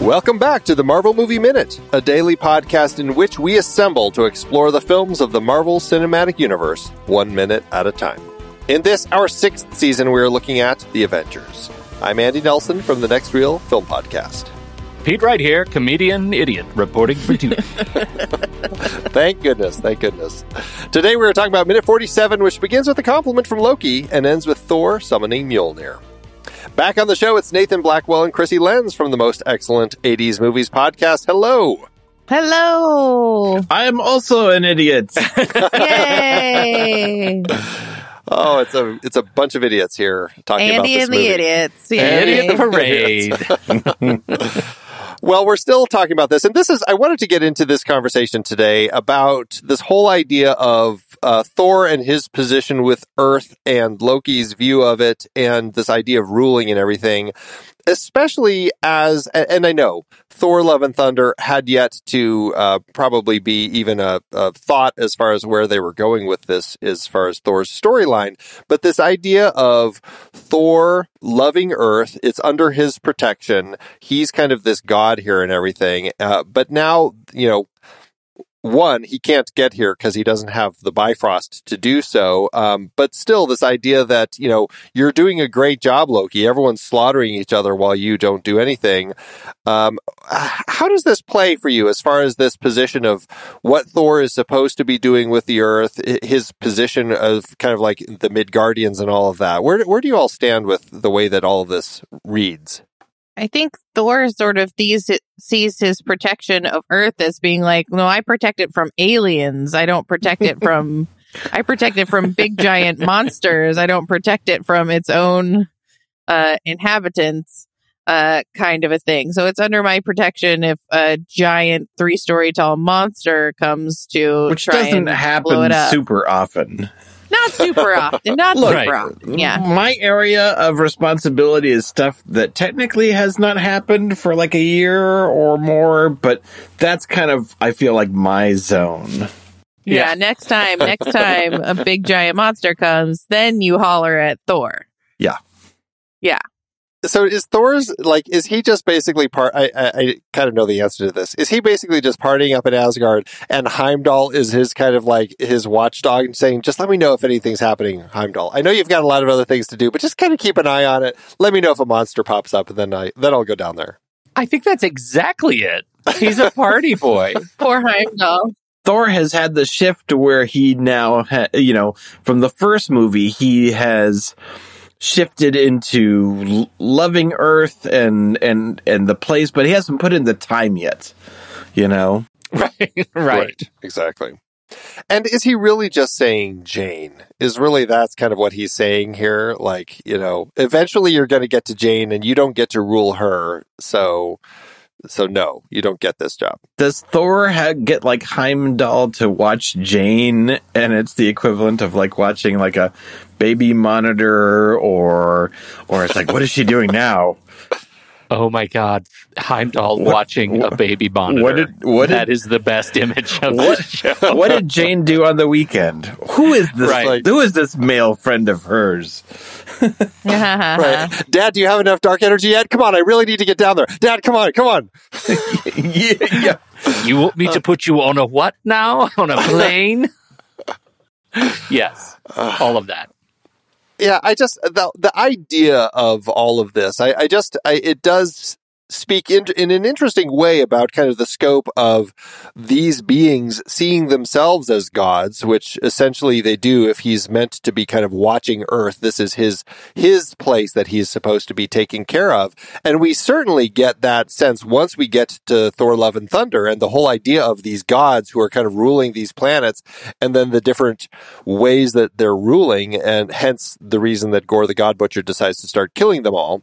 Welcome back to the Marvel Movie Minute, a daily podcast in which we assemble to explore the films of the Marvel Cinematic Universe one minute at a time. In this, our sixth season, we are looking at The Avengers. I'm Andy Nelson from the Next Reel Film Podcast. Pete Wright here, comedian idiot, reporting for duty. thank goodness, thank goodness. Today we are talking about minute 47, which begins with a compliment from Loki and ends with Thor summoning Mjolnir. Back on the show, it's Nathan Blackwell and Krissy Lenz from the Most Excellent 80s Movies podcast. Hello. Hello. I am also an idiot. Yay. Oh, it's a it's a bunch of idiots here talking Andy about this and movie. the idiots. Idiot parade. Well, we're still talking about this, and this is I wanted to get into this conversation today about this whole idea of uh, Thor and his position with Earth and Loki's view of it, and this idea of ruling and everything. Especially as, and I know Thor: Love and Thunder had yet to uh, probably be even a, a thought as far as where they were going with this, as far as Thor's storyline. But this idea of Thor loving Earth, it's under his protection. He's kind of this god here and everything. Uh, but now, you know, one, he can't get here because he doesn't have the Bifrost to do so. Um, but still, this idea that, you know, you're doing a great job, Loki. Everyone's slaughtering each other while you don't do anything. Um, how does this play for you as far as this position of what Thor is supposed to be doing with the Earth, his position of kind of like the Midgardians and all of that? Where, where do you all stand with the way that all of this reads? I think Thor sort of sees, sees his protection of Earth as being like, no, I protect it from aliens. I don't protect it from, I protect it from big giant monsters. I don't protect it from its own uh, inhabitants, uh, kind of a thing. So it's under my protection if a giant three story tall monster comes to Which try doesn't happen super often. Not super often. Not Look, super often. Yeah. My area of responsibility is stuff that technically has not happened for like a year or more, but that's kind of, I feel like my zone. Yeah, Yeah. next time, next time a big giant monster comes, then you holler at Thor. Yeah. Yeah. So is Thor's like is he just basically part? I, I, I kind of know the answer to this. Is he basically just partying up in Asgard, and Heimdall is his kind of like his watchdog and saying, "Just let me know if anything's happening, Heimdall. I know you've got a lot of other things to do, but just kind of keep an eye on it. Let me know if a monster pops up, and then I then I'll go down there." I think that's exactly it. He's a party boy. Poor Heimdall. Thor has had the shift to where he now, ha- you know, from the first movie, he has shifted into l- loving Earth and and and the place, but he hasn't put in the time yet. You know, right, right. Exactly. And is he really just saying Jane? Is really that's kind of what he's saying here? Like, you know, eventually you're going to get to Jane and you don't get to rule her. So, so no, you don't get this job. does Thor ha- get like Heimdall to watch Jane, and it's the equivalent of like watching like a baby monitor, or or it's like, what is she doing now? Oh my God, Heimdall What- watching a baby monitor. what did- what did- That is the best image of What- the show. What did Jane do on the weekend? Who is this? Right. Who is this male friend of hers? Right. Dad, do you have enough dark energy yet? Come on, I really need to get down there. Dad, come on, come on. yeah, yeah. You want me to put you on a what now? On a plane? yes, all of that. Yeah, I just the the idea of all of this, I, I just I, it does speak in, in an interesting way about kind of the scope of these beings seeing themselves as gods, which essentially they do if he's meant to be kind of watching Earth. This is his his place that he's supposed to be taking care of, and we certainly get that sense once we get to Thor: Love and Thunder and the whole idea of these gods who are kind of ruling these planets, and then the different ways that they're ruling, and hence the reason that Gorr the God Butcher decides to start killing them all.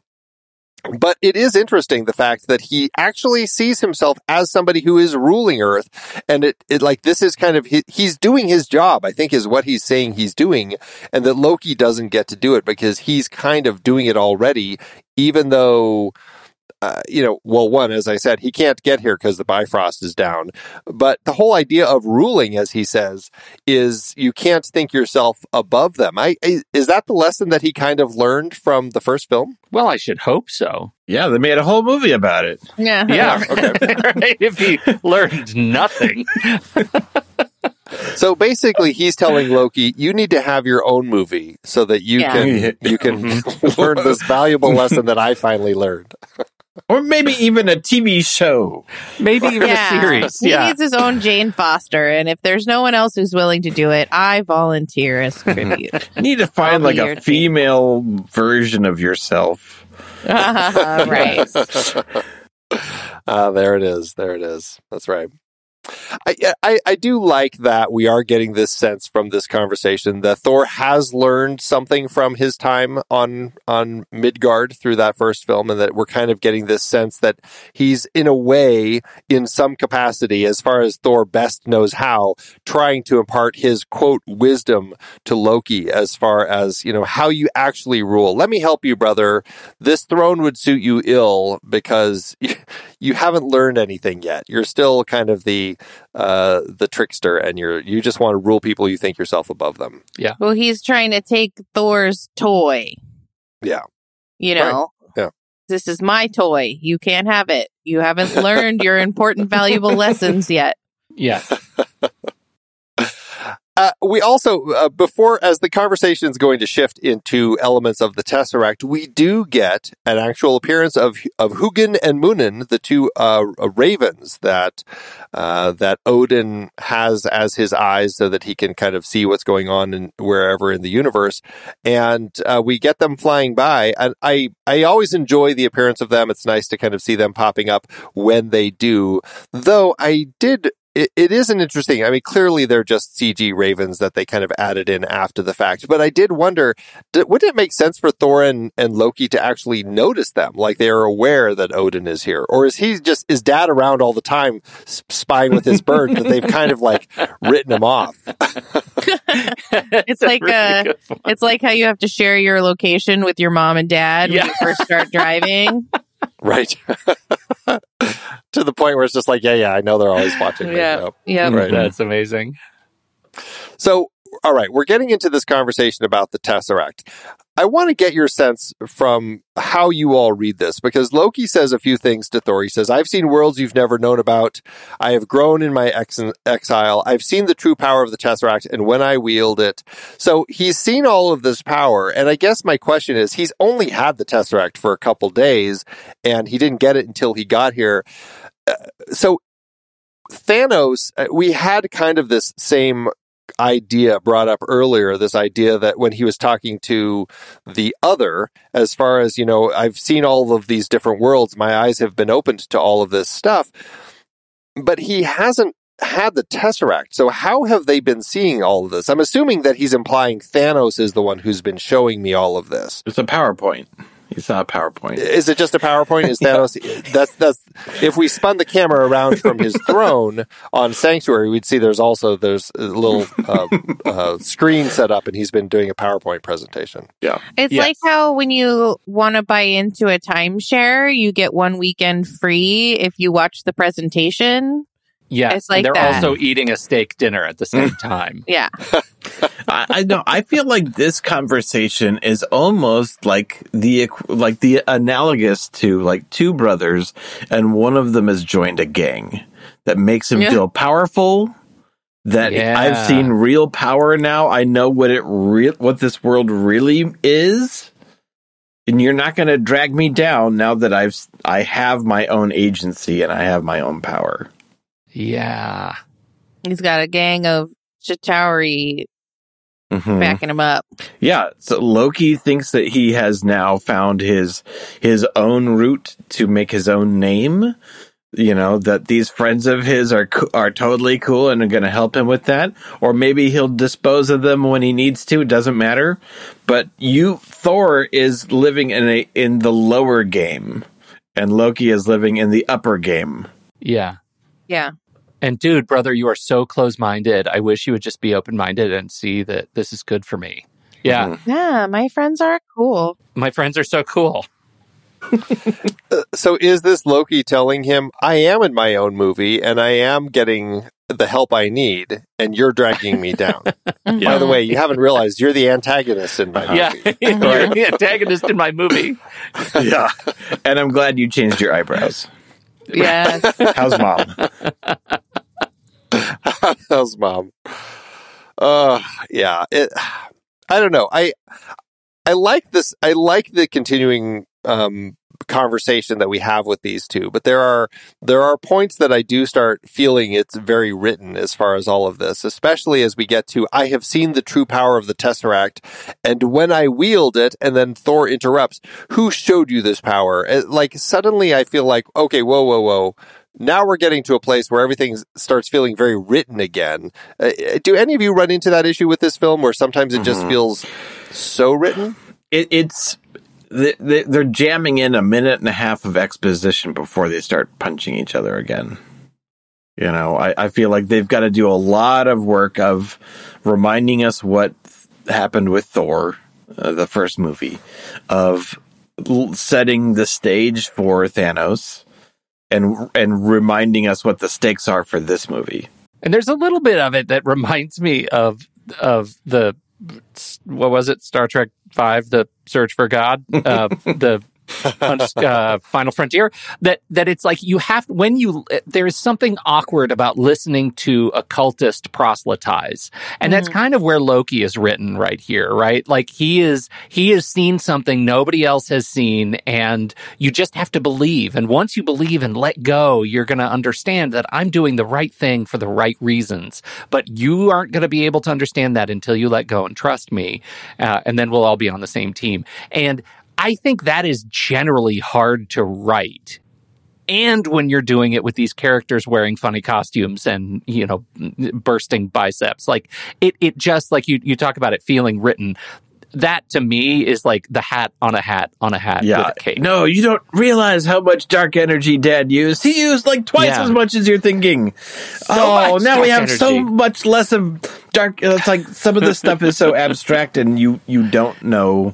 But it is interesting the fact that he actually sees himself as somebody who is ruling Earth, and it, it like this is kind of he, he's doing his job. I think is what he's saying he's doing, and that Loki doesn't get to do it because he's kind of doing it already, even though uh, you know, well, one, as I said, he can't get here because the Bifrost is down. But the whole idea of ruling, as he says, is you can't think yourself above them. I, I is that the lesson that he kind of learned from the first film? Well, I should hope so. Yeah, they made a whole movie about it. Yeah. Yeah. right? If he learned nothing. So basically, he's telling Loki, you need to have your own movie so that you Yeah. can you can learn this valuable lesson that I finally learned. Or maybe even a TV show. Maybe even Yeah. a series. He Yeah. needs his own Jane Foster, and if there's no one else who's willing to do it, I volunteer as tribute. You need to find I'll like be your a team. female version of yourself. right. Ah, there it is. There it is. That's right. I, I I do like that we are getting this sense from this conversation that Thor has learned something from his time on on Midgard through that first film, and that we're kind of getting this sense that he's in a way, in some capacity, as far as Thor best knows how, trying to impart his quote wisdom to Loki as far as you know how you actually rule. Let me help you, brother. This throne would suit you ill because you haven't learned anything yet. You're still kind of the uh, the trickster, and you're you just want to rule people. You think yourself above them. Yeah. Well, he's trying to take Thor's toy. Yeah. You know? Yeah. This is my toy. You can't have it. You haven't learned your important, valuable lessons yet. Yeah. Uh, we also, uh, before, as the conversation is going to shift into elements of the Tesseract, we do get an actual appearance of of Hugin and Munin, the two uh, ravens that uh, that Odin has as his eyes, so that he can kind of see what's going on in wherever in the universe. And uh, we get them flying by, and I I always enjoy the appearance of them. It's nice to kind of see them popping up when they do. Though I did it, it is an interesting. I mean, clearly they're just CG ravens that they kind of added in after the fact. But I did wonder, did, wouldn't it make sense for Thor and, and Loki to actually notice them, like they are aware that Odin is here, or is he just is Dad around all the time spying with his bird that they've kind of like written him off? It's like, uh, It's like how you have to share your location with your mom and dad when you first start driving. right? To the point where it's just like, yeah, yeah, I know they're always watching. me. Yeah. Yep. Yep. Right. Mm-hmm. That's amazing. So, all right, we're getting into this conversation about the Tesseract. I want to get your sense from how you all read this because Loki says a few things to Thor. He says, I've seen worlds you've never known about. I have grown in my ex- exile. I've seen the true power of the Tesseract and when I wield it. So he's seen all of this power. And I guess my question is, he's only had the Tesseract for a couple days and he didn't get it until he got here. Uh, so Thanos, uh, we had kind of this same idea brought up earlier this idea that when he was talking to the other as far as you know i've seen all of these different worlds. My eyes have been opened to all of this stuff. But he hasn't had the tesseract. So how have they been seeing all of this? I'm assuming that he's implying thanos is the one who's been showing me all of this. It's a PowerPoint. He not a PowerPoint. is it just a PowerPoint? Is Thanos? That's that's. If we spun the camera around from his throne on Sanctuary, we'd see there's also there's a little uh, uh, screen set up, and he's been doing a PowerPoint presentation. Yeah, it's Yes. like how when you want to buy into a timeshare, you get one weekend free if you watch the presentation. Yeah. It's like they're that. also eating a steak dinner at the same time. Yeah. I, I know. I feel like this conversation is almost like the like the analogous to like two brothers, and one of them has joined a gang that makes him Yeah. feel powerful. That Yeah. I've seen real power now. I know what it re- what this world really is, and you're not going to drag me down now that I've s- I have my own agency and I have my own power. Yeah. He's got a gang of Chitauri Mhm. backing him up. Yeah, so Loki thinks that he has now found his his own route to make his own name. You know that these friends of his are are totally cool and are going to help him with that, or maybe he'll dispose of them when he needs to. It doesn't matter. But you, Thor, is living in a in the lower game, and Loki is living in the upper game. Yeah. Yeah. And dude, brother, you are so close minded. I wish you would just be open minded and see that this is good for me. Yeah. Mhm. Yeah. My friends are cool. My friends are so cool. So is this Loki telling him, I am in my own movie and I am getting the help I need and you're dragging me down? By the way, you haven't realized you're the antagonist in my Yeah, movie. you're the antagonist in my movie. yeah. And I'm glad you changed your eyebrows. Yes. How's mom? How's mom? Uh yeah. It I don't know. I I like this I like the continuing um conversation that we have with these two, but there are there are points that I do start feeling it's very written as far as all of this, especially as we get to I have seen the true power of the Tesseract and when I wield it and then Thor interrupts, who showed you this power? Like suddenly I feel like okay, whoa whoa whoa now we're getting to a place where everything starts feeling very written again. Uh, do any of you run into that issue with this film where sometimes it just Mhm. feels so written? It, it's they, they- they're jamming in a minute and a half of exposition before they start punching each other again. You know, I, I feel like they've got to do a lot of work of reminding us what th- happened with Thor, uh, the first movie, of l- setting the stage for Thanos, and and reminding us what the stakes are for this movie. And there's a little bit of it that reminds me of of the what was it Star Trek Five, the Search for God, uh, the uh, Final Frontier. That that it's like you have when you there is something awkward about listening to a cultist proselytize, and that's kind of where Loki is written right here, right? Like he is he has seen something nobody else has seen, and you just have to believe. And once you believe and let go, you're going to understand that I'm doing the right thing for the right reasons. But you aren't going to be able to understand that until you let go and trust me, uh, and then we'll all be on the same team. And I think that is generally hard to write. And when you're doing it with these characters wearing funny costumes and, you know, bursting biceps, like it, it just like you, you talk about it feeling written. That to me is like the hat on a hat on a hat Yeah. with a cape. No, you don't realize how much dark energy Dad used. He used like twice Yeah. as much as you're thinking. oh, now we have so much less of dark. It's like some of this stuff is so abstract, and you you don't know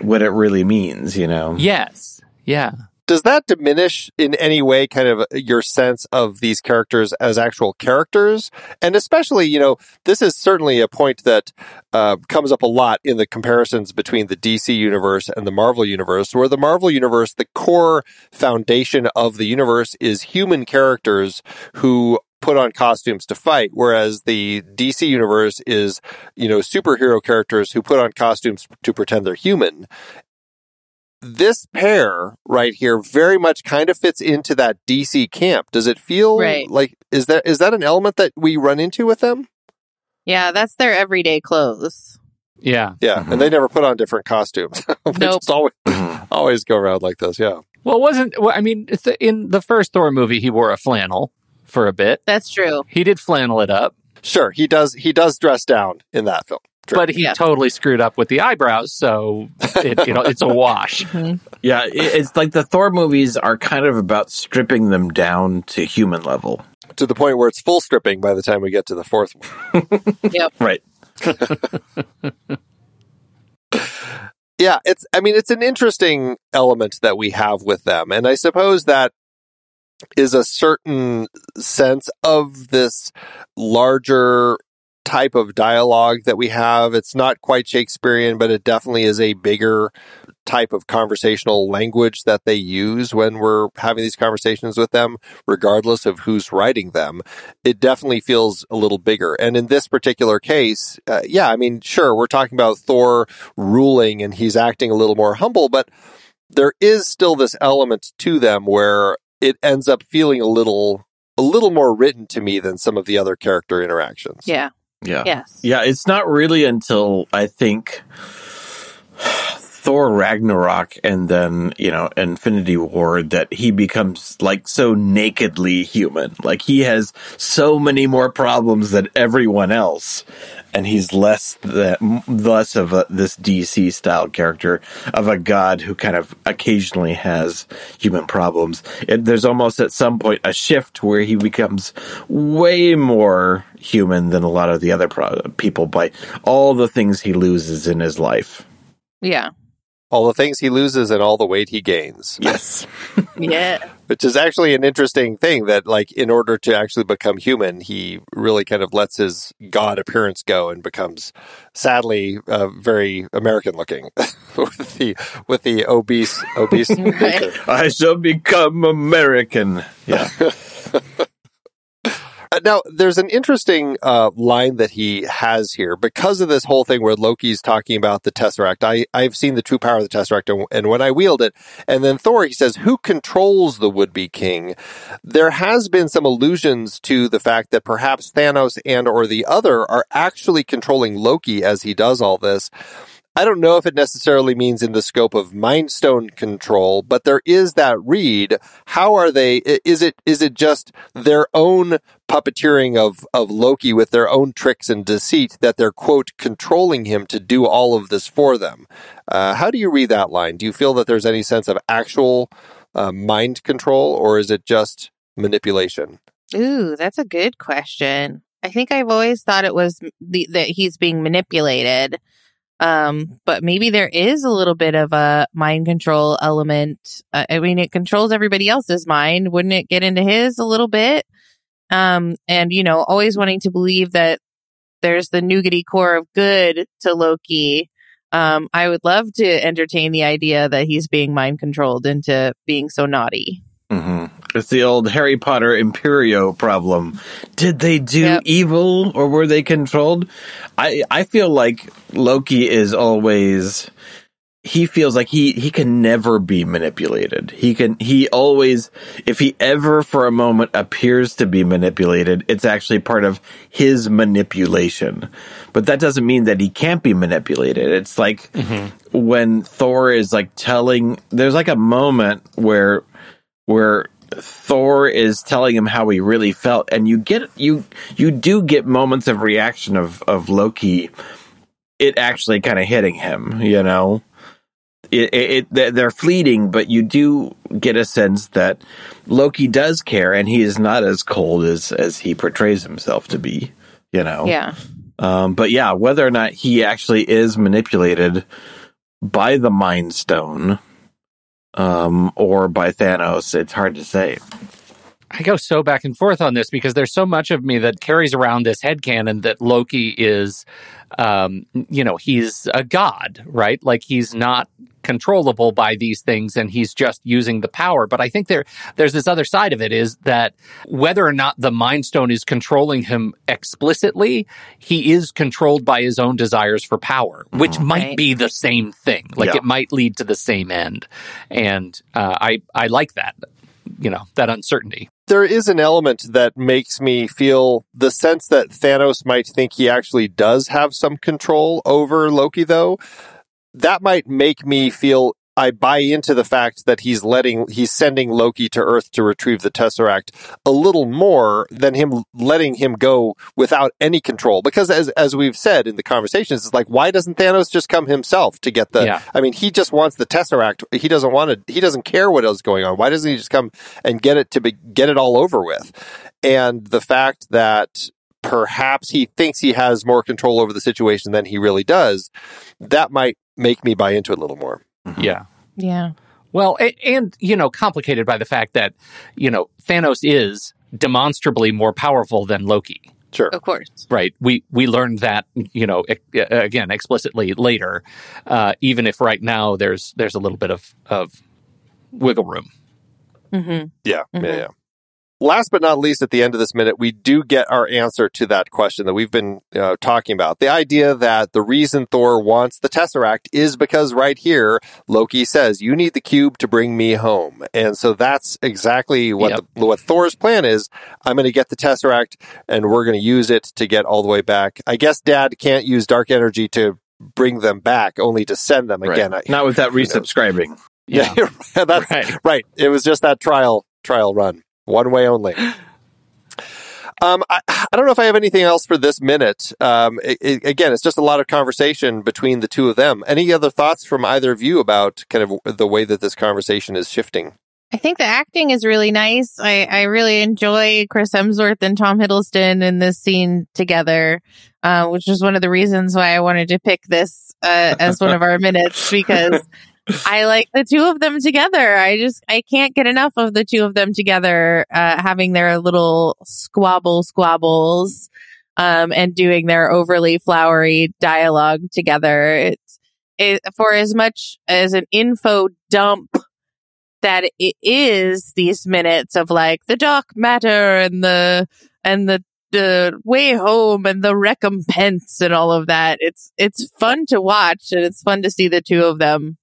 what it really means. You know. Yes. Yeah. Does that diminish in any way kind of your sense of these characters as actual characters? And especially, you know, this is certainly a point that uh, comes up a lot in the comparisons between the DC universe and the Marvel universe, where the Marvel universe, the core foundation of the universe is human characters who put on costumes to fight, whereas the DC universe is, you know, superhero characters who put on costumes to pretend they're human this pair right here very much kind of fits into that DC camp. Does it feel Right. like is that is that an element that we run into with them? Yeah, that's their everyday clothes. Yeah. Yeah, Mhm. and they never put on different costumes. they Nope. just always Mhm. always go around like this. Yeah. Well, it wasn't, well, I mean, in the first Thor movie, he wore a flannel for a bit. That's true. He did flannel it up, Sure, he does he does dress down in that film. True. but he Yeah. totally screwed up with the eyebrows. So, it, you know, it's a wash. Mm-hmm. Yeah, it- it's like the Thor movies are kind of about stripping them down to human level. to the point where it's full stripping by the time we get to the fourth one. yep. Right. Yeah, it's I mean it's an interesting element that we have with them. And I suppose that is a certain sense of this larger type of dialogue that we have. It's not quite Shakespearean, but it definitely is a bigger type of conversational language that they use when we're having these conversations with them, regardless of who's writing them. It definitely feels a little bigger. And in this particular case, uh, yeah, I mean, sure, we're talking about Thor ruling and he's acting a little more humble, but there is still this element to them where it ends up feeling a little a little more written to me than some of the other character interactions. Yeah. Yeah. Yes. Yeah, it's not really until I think Thor Ragnarok and then, you know, Infinity War that he becomes like so nakedly human. Like he has so many more problems than everyone else. And he's less that less of a, this DC style character of a god who kind of occasionally has human problems. It, there's almost at some point a shift where he becomes way more human than a lot of the other pro- people by all the things he loses in his life. Yeah. All the things he loses and all the weight he gains. Yes. Yeah. Which is actually an interesting thing that, like, in order to actually become human, he really kind of lets his god appearance go and becomes, sadly, uh, very American looking with the with the obese obese. Right. I shall become American. Yeah. Uh, Now, there's an interesting uh, line that he has here because of this whole thing where Loki's talking about the Tesseract. I, I've seen the true power of the Tesseract and, and when I wield it. And then Thor, he says, Who controls the would be king? There has been some allusions to the fact that perhaps Thanos and or the other are actually controlling Loki as he does all this. I don't know if it necessarily means in the scope of Mind Stone control, but there is that read. How are they? Is it is it just their own puppeteering of of Loki with their own tricks and deceit that they're quote controlling him to do all of this for them? Uh, how do you read that line? Do you feel that there's any sense of actual uh, mind control, or is it just manipulation? Ooh, that's a good question. I think I've always thought it was the, that he's being manipulated. Um, but maybe there is a little bit of a mind control element. Uh, I mean, it controls everybody else's mind. Wouldn't it get into his a little bit? Um, and you know, always wanting to believe that there's the nougaty core of good to Loki. Um, I would love to entertain the idea that he's being mind controlled into being so naughty. hmm It's the old Harry Potter Imperio problem. Did they do Yep. evil or were they controlled? I I feel like Loki is always he feels like he he can never be manipulated. He can he always if he ever for a moment appears to be manipulated, it's actually part of his manipulation. But that doesn't mean that he can't be manipulated. It's like mm-hmm. when Thor is like telling there's like a moment where where Thor is telling him how he really felt, and you get you you do get moments of reaction of of Loki, it actually kind of hitting him, you know. It, it, it they're- fleeting, but you do get a sense that Loki does care, and he is not as cold as as he portrays himself to be, you know. Yeah. Um, but yeah, whether or not he actually is manipulated by the Mind Stone um, or by Thanos, it's hard to say. I go so back and forth on this because there's so much of me that carries around this headcanon that Loki is, um, you know, he's a god, right? Like he's not controllable by these things and he's just using the power. But I think there, there's this other side of it is that whether or not the Mind Stone is controlling him explicitly, he is controlled by his own desires for power, which might be the same thing. Like Yeah. it might lead to the same end. And, uh, I, I like that, you know, that uncertainty. there is an element that makes me feel the sense that Thanos might think he actually does have some control over Loki, though. That might make me feel I buy into the fact that he's letting, he's sending Loki to Earth to retrieve the Tesseract a little more than him letting him go without any control. Because as, as we've said in the conversations, it's like, why doesn't Thanos just come himself to get the, Yeah. I mean, he just wants the Tesseract. He doesn't want to, he doesn't care what else is going on. Why doesn't he just come and get it to be, get it all over with? And the fact that perhaps he thinks he has more control over the situation than he really does, that might make me buy into it a little more. Yeah. Yeah. Well, and, and, you know, complicated by the fact that, you know, Thanos is demonstrably more powerful than Loki. Sure. Of course. Right. We we learned that, you know, e- again explicitly later. Uh, even if right now there's there's a little bit of of wiggle room. hmm Yeah, Mhm. yeah, yeah. Last but not least, at the end of this minute, we do get our answer to that question that we've been uh, talking about. The idea that the reason Thor wants the Tesseract is because right here, Loki says, "You need the cube to bring me home," and so that's exactly what Yep. the, what Thor's plan is. I'm going to get the Tesseract, and we're going to use it to get all the way back. I guess Dad can't use dark energy to bring them back, only to send them again. I, Not without resubscribing. yeah, that's Right. right. It was just that trial trial run, one way only. Um, I, I don't know if I have anything else for this minute. Um, it, it- again, it's just a lot of conversation between the two of them. Any other thoughts from either of you about kind of the way that this conversation is shifting? I think the acting is really nice. I, I really enjoy Chris Hemsworth and Tom Hiddleston in this scene together, uh, which is one of the reasons why I wanted to pick this uh, as one of our minutes because I like the two of them together. I just I can't get enough of the two of them together, uh, having their little squabble squabbles, um, and doing their overly flowery dialogue together. It's it, for as much as an info dump that it is these minutes of like the dark matter and the and the the way home and the recompense and all of that. It's it's fun to watch and it's fun to see the two of them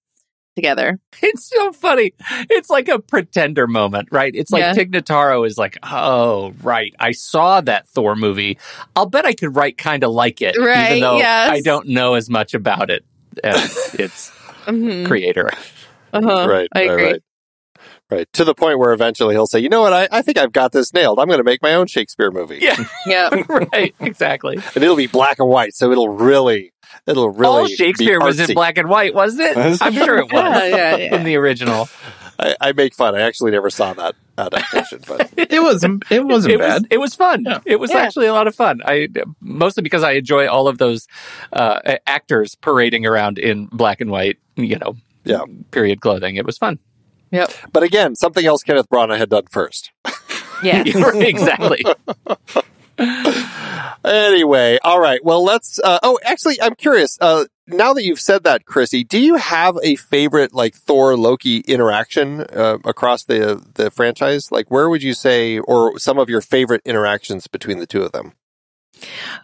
together. It's so funny. It's like a pretender moment, right? It's like Yeah. Tig Notaro is like, oh, right. I saw that Thor movie. I'll bet I could write kind of like it, Right, even though yes. I don't know as much about it as its Mhm. creator. Uh-huh. right, I right, agree. right. Right. To the point where eventually he'll say, you know what, I, I think I've got this nailed. I'm going to make my own Shakespeare movie. Yeah, Yeah. right. Exactly. And it'll be black and white. So it'll really, it'll really. All be Shakespeare was in black and white, wasn't it? Was I'm sure it was Yeah, yeah, yeah. in the original. I, I make fun. I actually never saw that adaptation, but It wasn't. It wasn't it bad. Was, it was fun. Yeah. It was Yeah. actually a lot of fun. I mostly because I enjoy all of those uh, actors parading around in black and white, you know, Yeah. period clothing. It was fun. Yep. but again, something else Kenneth Branagh had done first. Yeah. exactly. Anyway, all right. Well, let's. Uh, oh, actually, I'm curious. Uh, now that you've said that, Krissy, do you have a favorite like Thor Loki interaction uh, across the the franchise? Like, where would you say, or some of your favorite interactions between the two of them?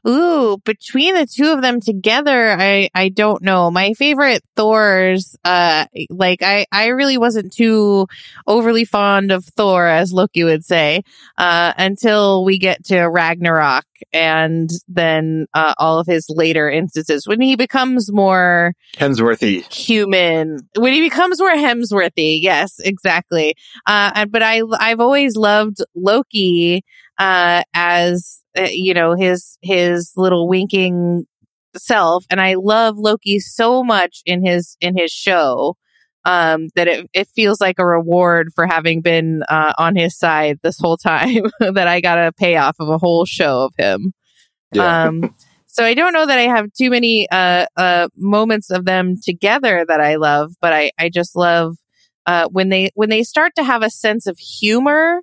Ooh, between the two of them together, I I don't know. My favorite Thors, uh, like I I really wasn't too overly fond of Thor, as Loki would say, uh, until we get to Ragnarok, and then uh, all of his later instances when he becomes more Hemsworthy. human when he becomes more Hemsworthy. Yes, exactly. Uh, but I, I've always loved Loki, uh, as, uh, you know, his, his little winking self. And I love Loki so much in his, in his show. Um, that it, it feels like a reward for having been, uh, on his side this whole time that I got a payoff of a whole show of him. Um, so I don't know that I have too many uh, uh, moments of them together that I love, but I, I just love uh, when they when they start to have a sense of humor.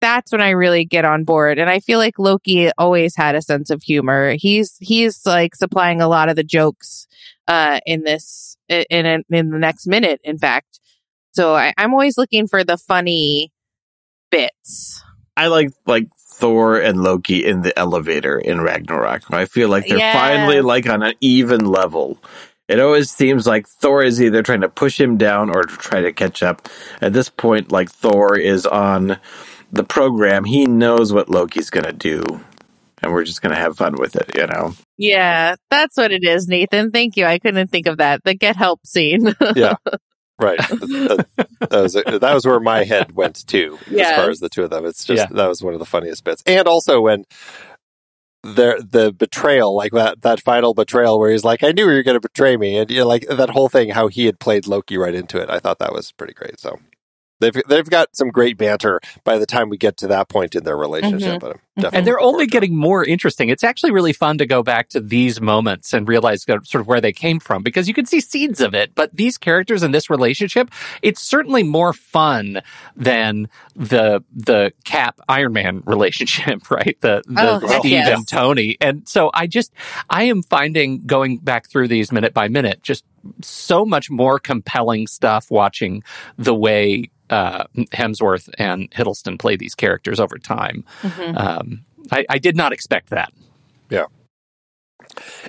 That's when I really get on board, and I feel like Loki always had a sense of humor. He's he's like supplying a lot of the jokes uh, in this in in, in the next minute. In fact, so I, I'm always looking for the funny bits. I like like Thor and Loki in the elevator in Ragnarok. I feel like they're Yeah. finally like on an even level. It always seems like Thor is either trying to push him down or to try to catch up. At this point, like Thor is on the program. He knows what Loki's going to do. And we're just going to have fun with it, you know? Yeah, that's what it is, Nathan. Thank you. I couldn't think of that. The get help scene. Yeah, right. that, that was that was where my head went to as far as the two of them. It's just Yeah. that was one of the funniest bits, and also when the the betrayal, like that that final betrayal, where he's like, "I knew you were going to betray me," and you know, like that whole thing, how he had played Loki right into it. I thought that was pretty great. So. They've they've got some great banter by the time we get to that point in their relationship, mm-hmm. but I'm mm-hmm. definitely and they're only to it. getting more interesting. It's actually really fun to go back to these moments and realize sort of where they came from because you can see seeds of it. But these characters in this relationship, it's certainly more fun than the the Cap Iron Man relationship, right? The the Oh, Steve yes. and Tony. And so I just I am finding going back through these minute by minute just so much more compelling stuff watching the way uh, Hemsworth and Hiddleston play these characters over time. Mhm. Um, I, I did not expect that. Yeah.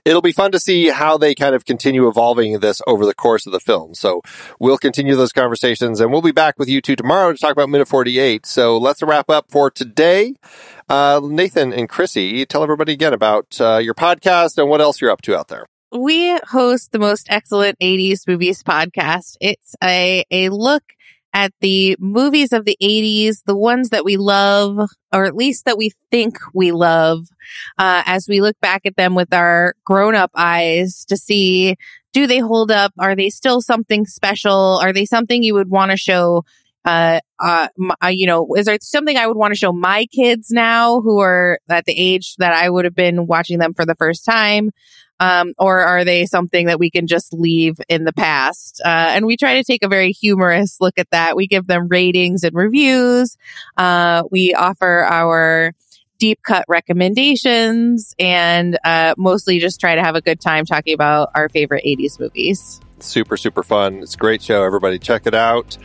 It'll be fun to see how they kind of continue evolving this over the course of the film. So we'll continue those conversations and we'll be back with you two tomorrow to talk about minute 48. So let's wrap up for today. Uh, Nathan and Krissy, tell everybody again about uh, your podcast and what else you're up to out there. we host the most excellent 80s movies podcast. It's a, a look at the movies of the 80s, the ones that we love, or at least that we think we love, uh, as we look back at them with our grown up eyes to see, do they hold up? Are they still something special? Are they something you would want to show? Uh, uh, uh, you know, is there something I would want to show my kids now who are at the age that I would have been watching them for the first time? Um, or are they something that we can just leave in the past? Uh, and we try to take a very humorous look at that. We give them ratings and reviews. Uh, we offer our deep cut recommendations and uh, mostly just try to have a good time talking about our favorite 80s movies. Super, super fun. It's a great show. Everybody check it out.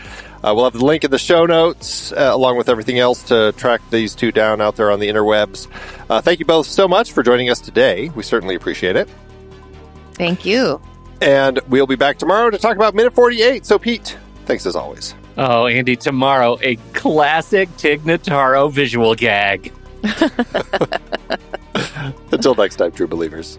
Uh, we'll have the link in the show notes uh, along with everything else to track these two down out there on the interwebs. Uh, thank you both so much for joining us today. We certainly appreciate it. Thank you. And we'll be back tomorrow to talk about minute 48. So, Pete, thanks as always. Oh, Andy, tomorrow, a classic Tig Notaro visual gag. Until next time, true believers.